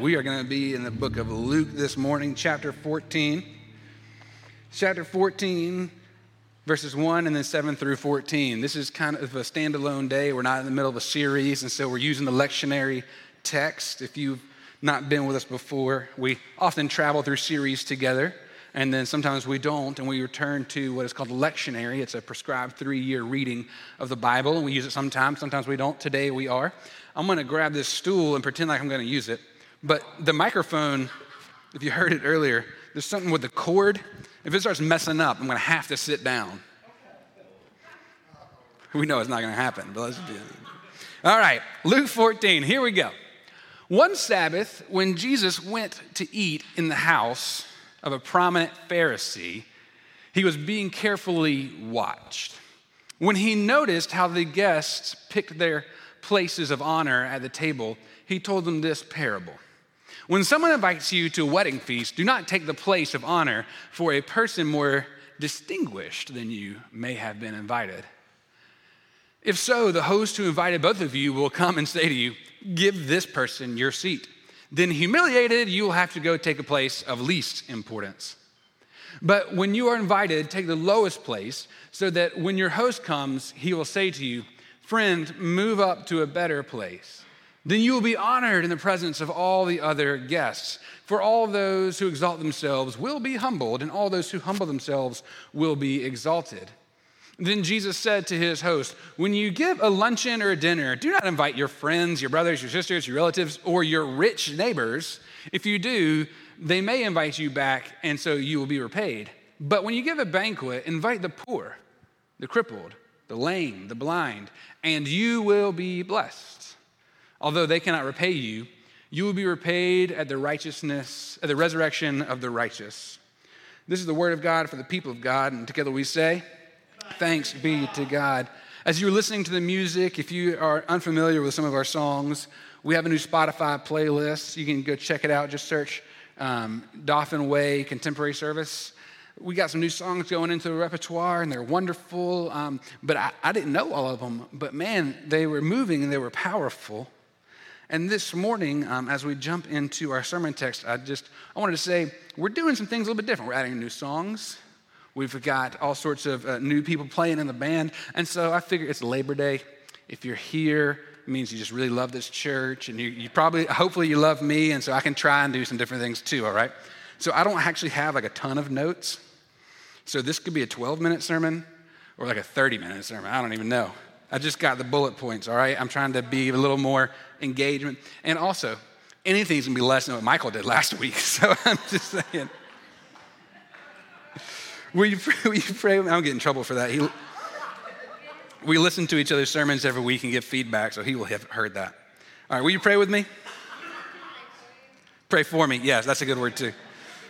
We are going to be in the book of Luke this morning, chapter 14. Chapter 14, verses 1 and then 7 through 14. This is kind of a standalone day. We're not in the middle of a series, and so we're using the lectionary text. If you've not been with us before, we often travel through series together, and then sometimes we don't, and we return to what is called the lectionary. It's a prescribed three year reading of the Bible, and we use it sometimes, sometimes we don't. Today we are. I'm going to grab this stool and pretend like I'm going to use it. But the microphone, if you heard it earlier, there's something with the cord. If it starts messing up, I'm going to have to sit down. We know it's not going to happen, but let's do it. All right, Luke 14, here we go. One Sabbath, when Jesus went to eat in the house of a prominent Pharisee, he was being carefully watched. When he noticed how the guests picked their places of honor at the table, he told them this parable. When someone invites you to a wedding feast, do not take the place of honor, for a person more distinguished than you may have been invited. If so, the host who invited both of you will come and say to you, Give this person your seat. Then, humiliated, you will have to go take a place of least importance. But when you are invited, take the lowest place, so that when your host comes, he will say to you, Friend, move up to a better place. Then you will be honored in the presence of all the other guests. For all those who exalt themselves will be humbled, and all those who humble themselves will be exalted. Then Jesus said to his host, When you give a luncheon or a dinner, do not invite your friends, your brothers, your sisters, your relatives, or your rich neighbors. If you do, they may invite you back, and so you will be repaid. But when you give a banquet, invite the poor, the crippled, the lame, the blind, and you will be blessed. Although they cannot repay you, you will be repaid at the righteousness, at the resurrection of the righteous. This is the word of God for the people of God, and together we say, Thanks be to God. As you're listening to the music, if you are unfamiliar with some of our songs, we have a new Spotify playlist. You can go check it out. Just search um, Dauphin Way Contemporary Service we got some new songs going into the repertoire and they're wonderful. Um, but I, I didn't know all of them. But man, they were moving and they were powerful. And this morning, um, as we jump into our sermon text, I just I wanted to say we're doing some things a little bit different. We're adding new songs. We've got all sorts of uh, new people playing in the band, and so I figure it's Labor Day. If you're here, it means you just really love this church, and you, you probably, hopefully, you love me, and so I can try and do some different things too. All right. So I don't actually have like a ton of notes. So this could be a 12 minute sermon or like a 30 minute sermon. I don't even know. I just got the bullet points, all right? I'm trying to be a little more engagement. And also, anything's gonna be less than what Michael did last week. So I'm just saying. Will you, will you pray? I'm getting in trouble for that. He, we listen to each other's sermons every week and give feedback, so he will have heard that. All right, will you pray with me? Pray for me. Yes, that's a good word too.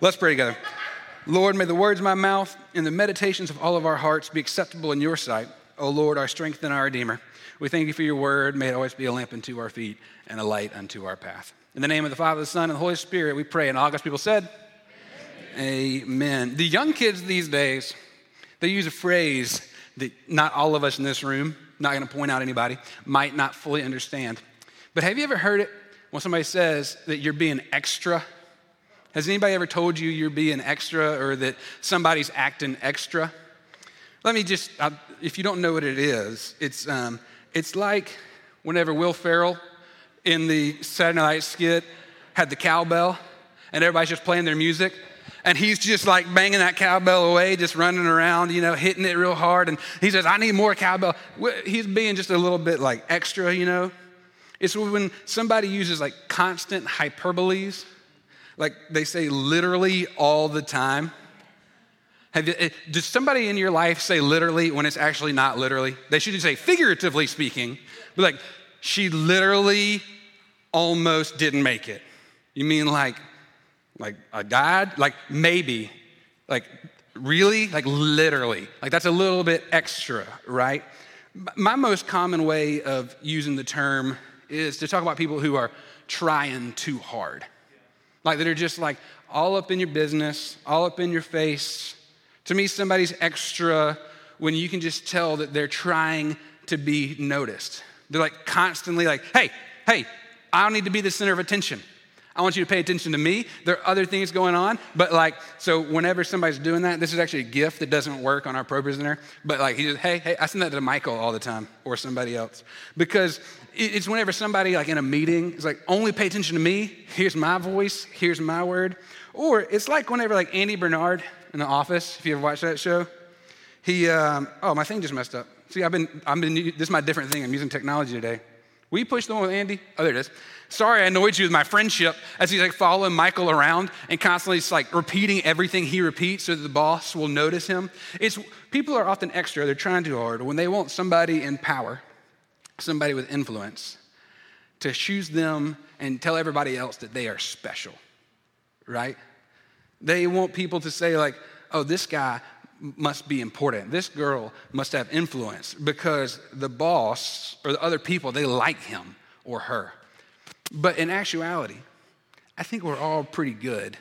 Let's pray together. Lord, may the words of my mouth and the meditations of all of our hearts be acceptable in your sight. O Lord, our strength and our Redeemer. We thank you for your word. May it always be a lamp unto our feet and a light unto our path. In the name of the Father, the Son, and the Holy Spirit, we pray. And all God's people said, Amen. Amen. The young kids these days, they use a phrase that not all of us in this room, not going to point out anybody, might not fully understand. But have you ever heard it when somebody says that you're being extra? Has anybody ever told you you're being extra or that somebody's acting extra? Let me just, if you don't know what it is, it's, um, it's like whenever Will Ferrell in the Saturday Night skit had the cowbell and everybody's just playing their music and he's just like banging that cowbell away, just running around, you know, hitting it real hard. And he says, I need more cowbell. He's being just a little bit like extra, you know. It's when somebody uses like constant hyperboles like they say literally all the time? Have you, eh, does somebody in your life say literally when it's actually not literally? They should say figuratively speaking, but like, she literally almost didn't make it. You mean like, like I died? Like maybe. Like really? Like literally. Like that's a little bit extra, right? My most common way of using the term is to talk about people who are trying too hard. Like that are just like all up in your business, all up in your face. To me, somebody's extra when you can just tell that they're trying to be noticed. They're like constantly like, hey, hey, I don't need to be the center of attention. I want you to pay attention to me. There are other things going on, but like, so whenever somebody's doing that, this is actually a gift that doesn't work on our ProPresenter. But like, he just, hey, hey, I send that to Michael all the time or somebody else because it's whenever somebody like in a meeting is like, only pay attention to me. Here's my voice. Here's my word. Or it's like whenever like Andy Bernard in The Office. If you ever watched that show, he, um, oh, my thing just messed up. See, I've been, I've been, this is my different thing. I'm using technology today. Will you push the one with Andy? Oh, there it is. Sorry, I annoyed you with my friendship as he's like following Michael around and constantly just like repeating everything he repeats so that the boss will notice him. It's people are often extra, they're trying too hard when they want somebody in power, somebody with influence, to choose them and tell everybody else that they are special, right? They want people to say, like, oh, this guy must be important. This girl must have influence because the boss or the other people, they like him or her. But in actuality, I think we're all pretty good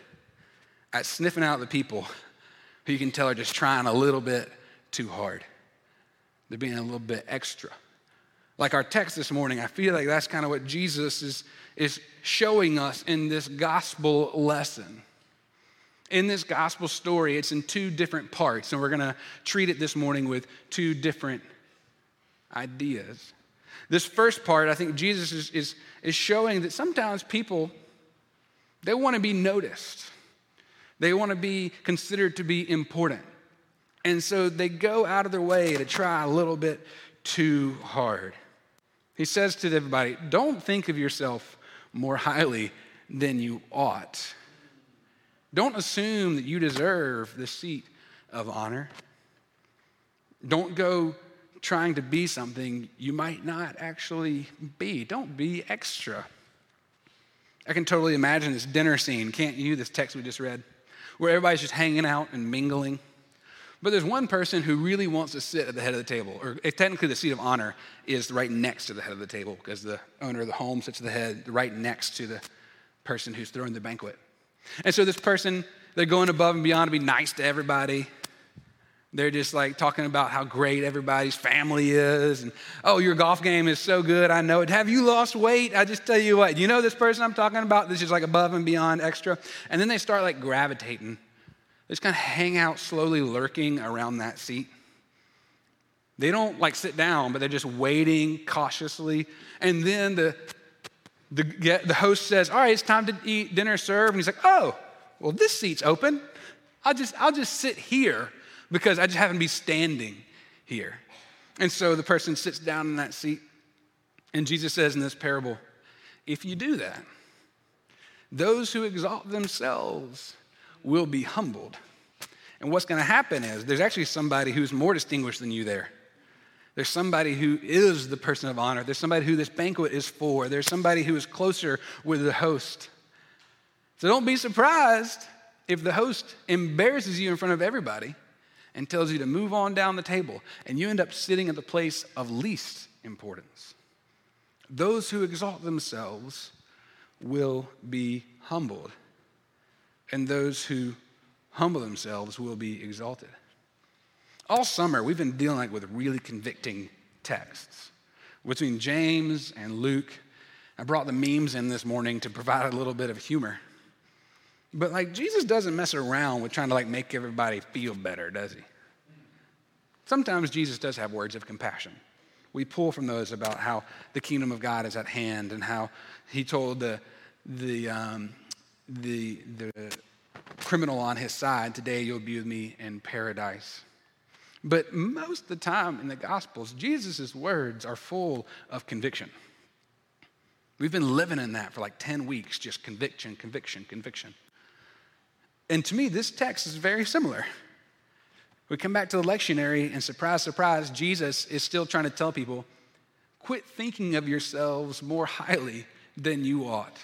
at sniffing out the people who you can tell are just trying a little bit too hard. They're being a little bit extra. Like our text this morning, I feel like that's kind of what Jesus is, is showing us in this gospel lesson in this gospel story, it's in two different parts, and we're going to treat it this morning with two different ideas. This first part, I think Jesus is, is, is showing that sometimes people, they want to be noticed. They want to be considered to be important. And so they go out of their way to try a little bit too hard. He says to everybody, don't think of yourself more highly than you ought. Don't assume that you deserve the seat of honor. Don't go trying to be something you might not actually be. Don't be extra. I can totally imagine this dinner scene, can't you? This text we just read, where everybody's just hanging out and mingling. But there's one person who really wants to sit at the head of the table, or technically the seat of honor is right next to the head of the table because the owner of the home sits at the head right next to the person who's throwing the banquet. And so this person, they're going above and beyond to be nice to everybody. They're just like talking about how great everybody's family is. And, oh, your golf game is so good. I know it. Have you lost weight? I just tell you what, you know this person I'm talking about? This is like above and beyond extra. And then they start like gravitating. They just kind of hang out slowly lurking around that seat. They don't like sit down, but they're just waiting cautiously. And then the the, the host says, All right, it's time to eat dinner served. And he's like, Oh, well, this seat's open. I'll just, I'll just sit here because I just happen to be standing here. And so the person sits down in that seat. And Jesus says in this parable, If you do that, those who exalt themselves will be humbled. And what's going to happen is there's actually somebody who's more distinguished than you there. There's somebody who is the person of honor. There's somebody who this banquet is for. There's somebody who is closer with the host. So don't be surprised if the host embarrasses you in front of everybody and tells you to move on down the table and you end up sitting at the place of least importance. Those who exalt themselves will be humbled, and those who humble themselves will be exalted all summer, we've been dealing with really convicting texts between James and Luke. I brought the memes in this morning to provide a little bit of humor. But like Jesus doesn't mess around with trying to like make everybody feel better, does he? Sometimes Jesus does have words of compassion. We pull from those about how the kingdom of God is at hand and how he told the, the, um, the, the criminal on his side, Today you'll be with me in paradise. But most of the time in the Gospels, Jesus' words are full of conviction. We've been living in that for like 10 weeks, just conviction, conviction, conviction. And to me, this text is very similar. We come back to the lectionary, and surprise, surprise, Jesus is still trying to tell people quit thinking of yourselves more highly than you ought.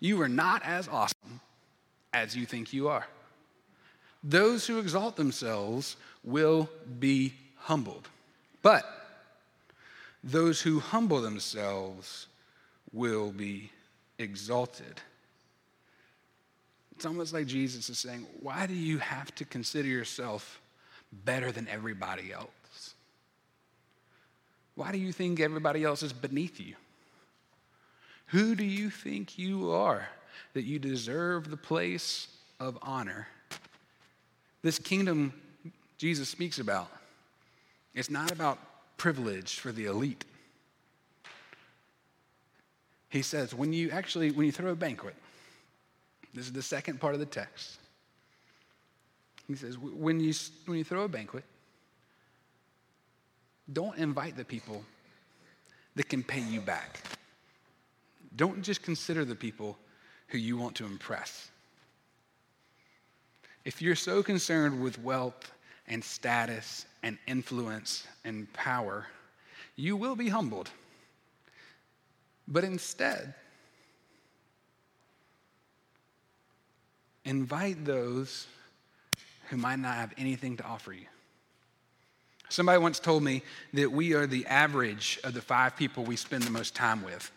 You are not as awesome as you think you are. Those who exalt themselves will be humbled. But those who humble themselves will be exalted. It's almost like Jesus is saying, Why do you have to consider yourself better than everybody else? Why do you think everybody else is beneath you? Who do you think you are? that you deserve the place of honor. This kingdom Jesus speaks about, it's not about privilege for the elite. He says, when you actually, when you throw a banquet, this is the second part of the text. He says, when you, when you throw a banquet, don't invite the people that can pay you back. Don't just consider the people who you want to impress. If you're so concerned with wealth and status and influence and power, you will be humbled. But instead, invite those who might not have anything to offer you. Somebody once told me that we are the average of the five people we spend the most time with.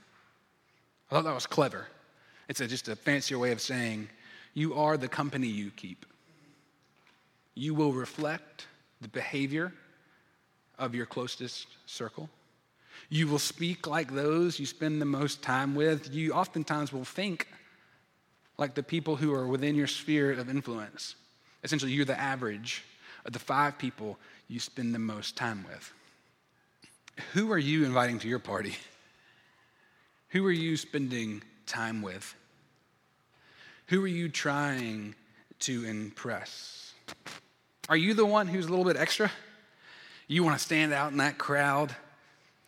I thought that was clever. It's a, just a fancier way of saying you are the company you keep. You will reflect the behavior of your closest circle. You will speak like those you spend the most time with. You oftentimes will think like the people who are within your sphere of influence. Essentially, you're the average of the five people you spend the most time with. Who are you inviting to your party? Who are you spending time with? Who are you trying to impress? Are you the one who's a little bit extra? You want to stand out in that crowd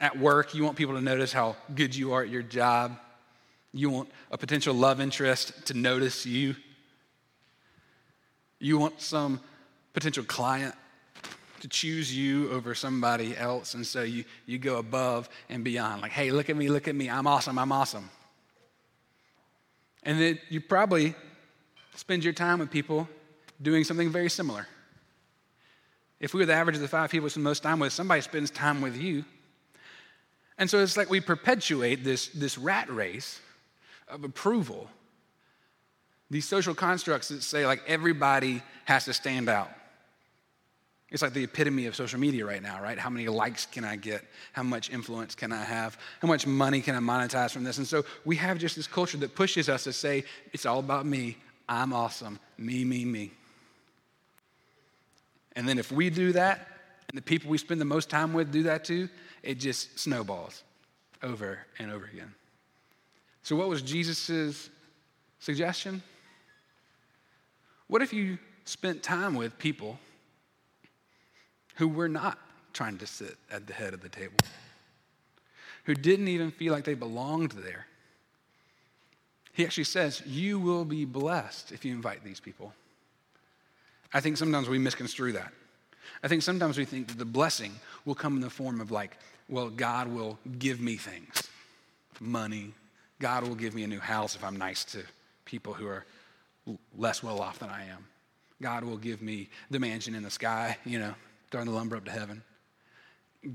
at work. You want people to notice how good you are at your job. You want a potential love interest to notice you. You want some potential client to choose you over somebody else. And so you, you go above and beyond. Like, hey, look at me, look at me. I'm awesome, I'm awesome. And then you probably spend your time with people doing something very similar. If we were the average of the five people we spend most time with, somebody spends time with you. And so it's like we perpetuate this, this rat race of approval. These social constructs that say, like, everybody has to stand out. It's like the epitome of social media right now, right? How many likes can I get? How much influence can I have? How much money can I monetize from this? And so we have just this culture that pushes us to say, it's all about me. I'm awesome. Me, me, me. And then if we do that, and the people we spend the most time with do that too, it just snowballs over and over again. So, what was Jesus' suggestion? What if you spent time with people? who were not trying to sit at the head of the table, who didn't even feel like they belonged there. He actually says, You will be blessed if you invite these people. I think sometimes we misconstrue that. I think sometimes we think that the blessing will come in the form of, like, well, God will give me things money. God will give me a new house if I'm nice to people who are less well off than I am. God will give me the mansion in the sky, you know, throwing the lumber up to heaven.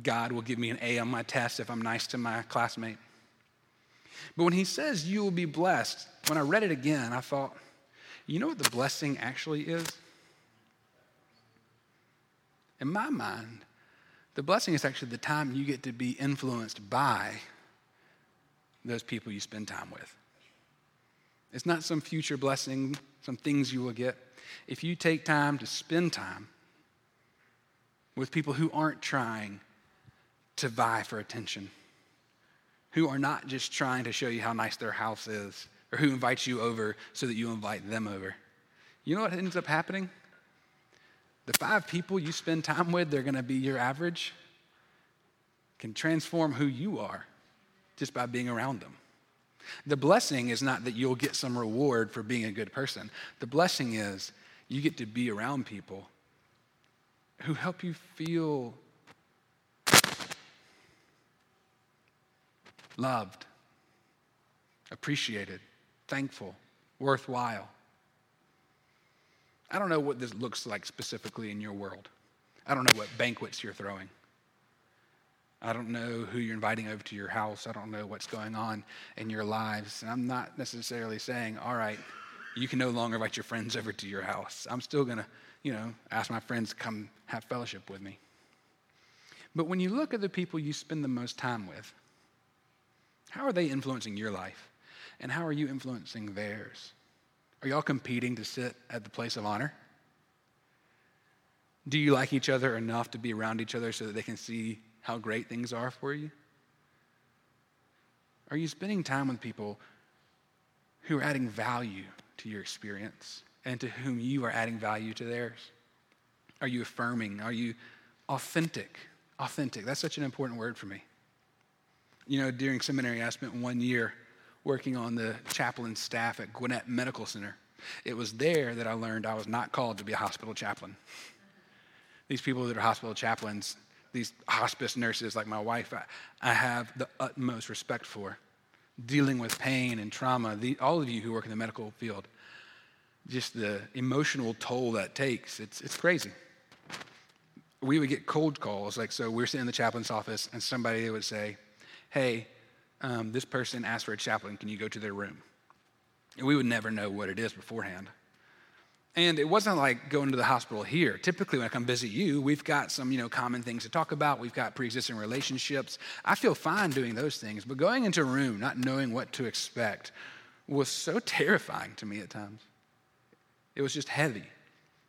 God will give me an A on my test if I'm nice to my classmate. But when he says you will be blessed, when I read it again, I thought, you know what the blessing actually is? In my mind, the blessing is actually the time you get to be influenced by those people you spend time with. It's not some future blessing, some things you will get. If you take time to spend time with people who aren't trying to vie for attention, who are not just trying to show you how nice their house is, or who invites you over so that you invite them over. You know what ends up happening? The five people you spend time with, they're going to be your average, can transform who you are just by being around them. The blessing is not that you'll get some reward for being a good person. The blessing is you get to be around people who help you feel loved, appreciated, thankful, worthwhile. I don't know what this looks like specifically in your world. I don't know what banquets you're throwing. I don't know who you're inviting over to your house. I don't know what's going on in your lives. And I'm not necessarily saying, all right, you can no longer invite your friends over to your house. I'm still going to you know, ask my friends to come have fellowship with me. But when you look at the people you spend the most time with, how are they influencing your life? And how are you influencing theirs? Are y'all competing to sit at the place of honor? Do you like each other enough to be around each other so that they can see how great things are for you? Are you spending time with people who are adding value to your experience and to whom you are adding value to theirs? Are you affirming? Are you authentic? Authentic. That's such an important word for me. You know, during seminary, I spent one year working on the chaplain staff at Gwinnett Medical Center. It was there that I learned I was not called to be a hospital chaplain. These people that are hospital chaplains, these hospice nurses like my wife, I, I have the utmost respect for. Dealing with pain and trauma, the, all of you who work in the medical field, just the emotional toll that takes, it's, it's crazy. We would get cold calls, like, so we're sitting in the chaplain's office, and somebody would say, Hey, um, this person asked for a chaplain. Can you go to their room? And we would never know what it is beforehand. And it wasn't like going to the hospital here. Typically, when I come visit you, we've got some, you know, common things to talk about. We've got pre-existing relationships. I feel fine doing those things, but going into a room, not knowing what to expect, was so terrifying to me at times. It was just heavy.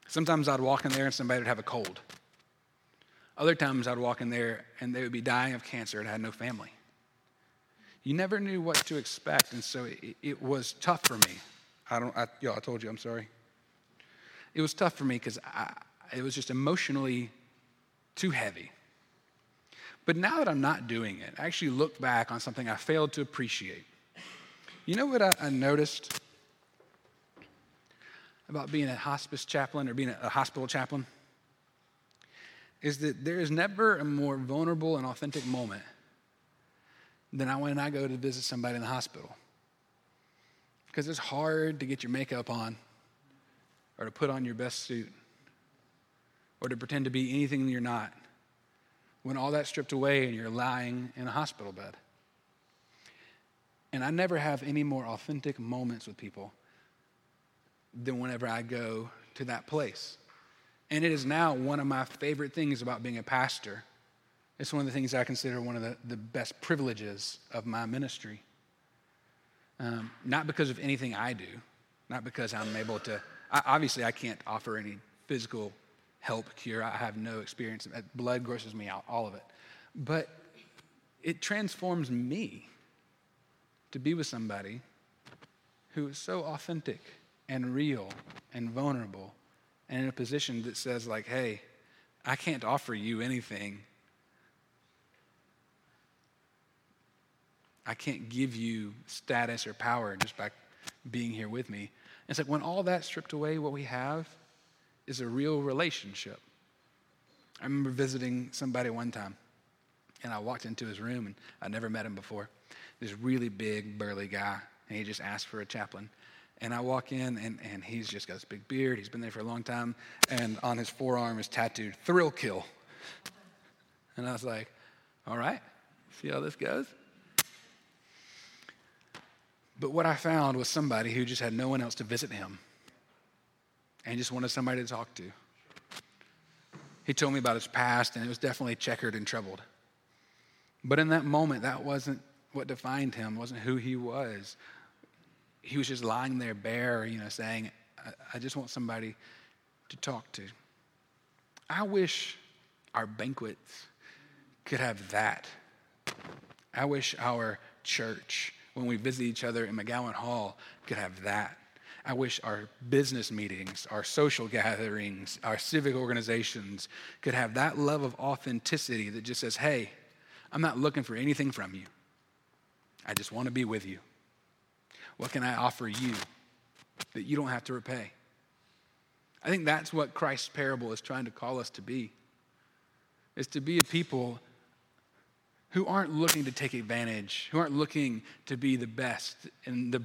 Sometimes I'd walk in there and somebody would have a cold. Other times I'd walk in there and they would be dying of cancer and had no family. You never knew what to expect, and so it, it was tough for me. I don't, I, yo, I told you, I'm sorry. It was tough for me because it was just emotionally too heavy. But now that I'm not doing it, I actually look back on something I failed to appreciate. You know what I, I noticed about being a hospice chaplain or being a, a hospital chaplain? Is that there is never a more vulnerable and authentic moment than I, when I go to visit somebody in the hospital. Because it's hard to get your makeup on or to put on your best suit or to pretend to be anything you're not when all that's stripped away and you're lying in a hospital bed. And I never have any more authentic moments with people than whenever I go to that place. And it is now one of my favorite things about being a pastor it's one of the things I consider one of the, the best privileges of my ministry. Um, not because of anything I do, not because I'm able to, I, obviously, I can't offer any physical help, cure. I have no experience. Blood grosses me out, all of it. But it transforms me to be with somebody who is so authentic and real and vulnerable and in a position that says, like, hey, I can't offer you anything I can't give you status or power just by being here with me. And it's like when all that's stripped away, what we have is a real relationship. I remember visiting somebody one time, and I walked into his room, and I'd never met him before. This really big, burly guy, and he just asked for a chaplain. And I walk in, and, and he's just got this big beard. He's been there for a long time. And on his forearm is tattooed Thrill Kill. And I was like, all right, see how this goes? But what I found was somebody who just had no one else to visit him and just wanted somebody to talk to. He told me about his past, and it was definitely checkered and troubled. But in that moment, that wasn't what defined him, wasn't who he was. He was just lying there bare, you know, saying, I, I just want somebody to talk to. I wish our banquets could have that. I wish our church when we visit each other in McGowan Hall could have that. I wish our business meetings, our social gatherings, our civic organizations could have that love of authenticity that just says, hey, I'm not looking for anything from you. I just want to be with you. What can I offer you that you don't have to repay? I think that's what Christ's parable is trying to call us to be. Is to be a people who aren't looking to take advantage, who aren't looking to be the best and the